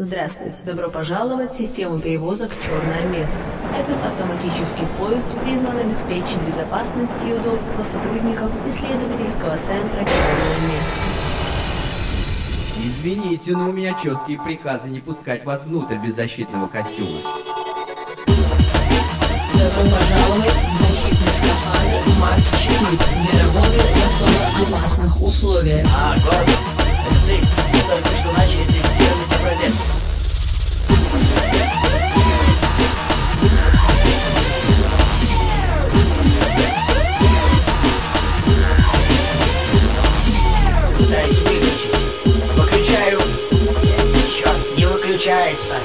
Здравствуйте! Добро пожаловать в систему перевозок «Черная месса». Этот автоматический поезд призван обеспечить безопасность и удобство сотрудников исследовательского центра «Черная месса». Извините, но у меня четкие приказы не пускать вас внутрь без защитного костюма. Добро пожаловать в защитный скафандр Марк 4 для работы в особо опасных условиях. Пытаюсь выключить. Выключаю. Черт, не выключается.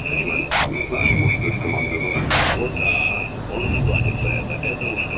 Entertainment. This is Mr. Commander. Water. On the planet, the desert.